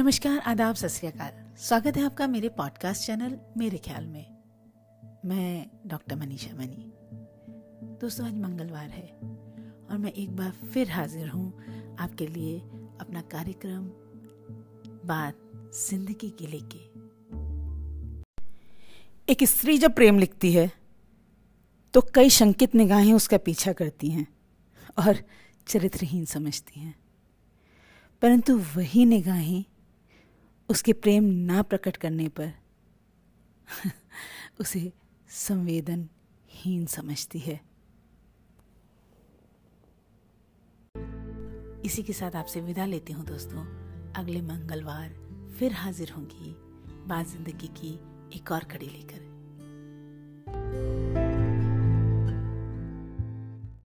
नमस्कार, आदाब, सत स्वागत है आपका मेरे पॉडकास्ट चैनल मेरे ख्याल में। मैं डॉक्टर मनीषा मनी। दोस्तों, आज मंगलवार है और मैं एक बार फिर हाजिर हूँ आपके लिए अपना कार्यक्रम, बात ज़िंदगी के लेके। एक स्त्री जब प्रेम लिखती है तो कई शंकित निगाहें उसका पीछा करती हैं और चरित्रहीन समझती हैं। परंतु वही निगाहें उसके प्रेम ना प्रकट करने पर उसे संवेदनहीन समझती है। इसी के साथ आपसे विदा लेती हूँ दोस्तों। अगले मंगलवार फिर हाजिर होंगी बात ज़िंदगी की एक और कड़ी लेकर।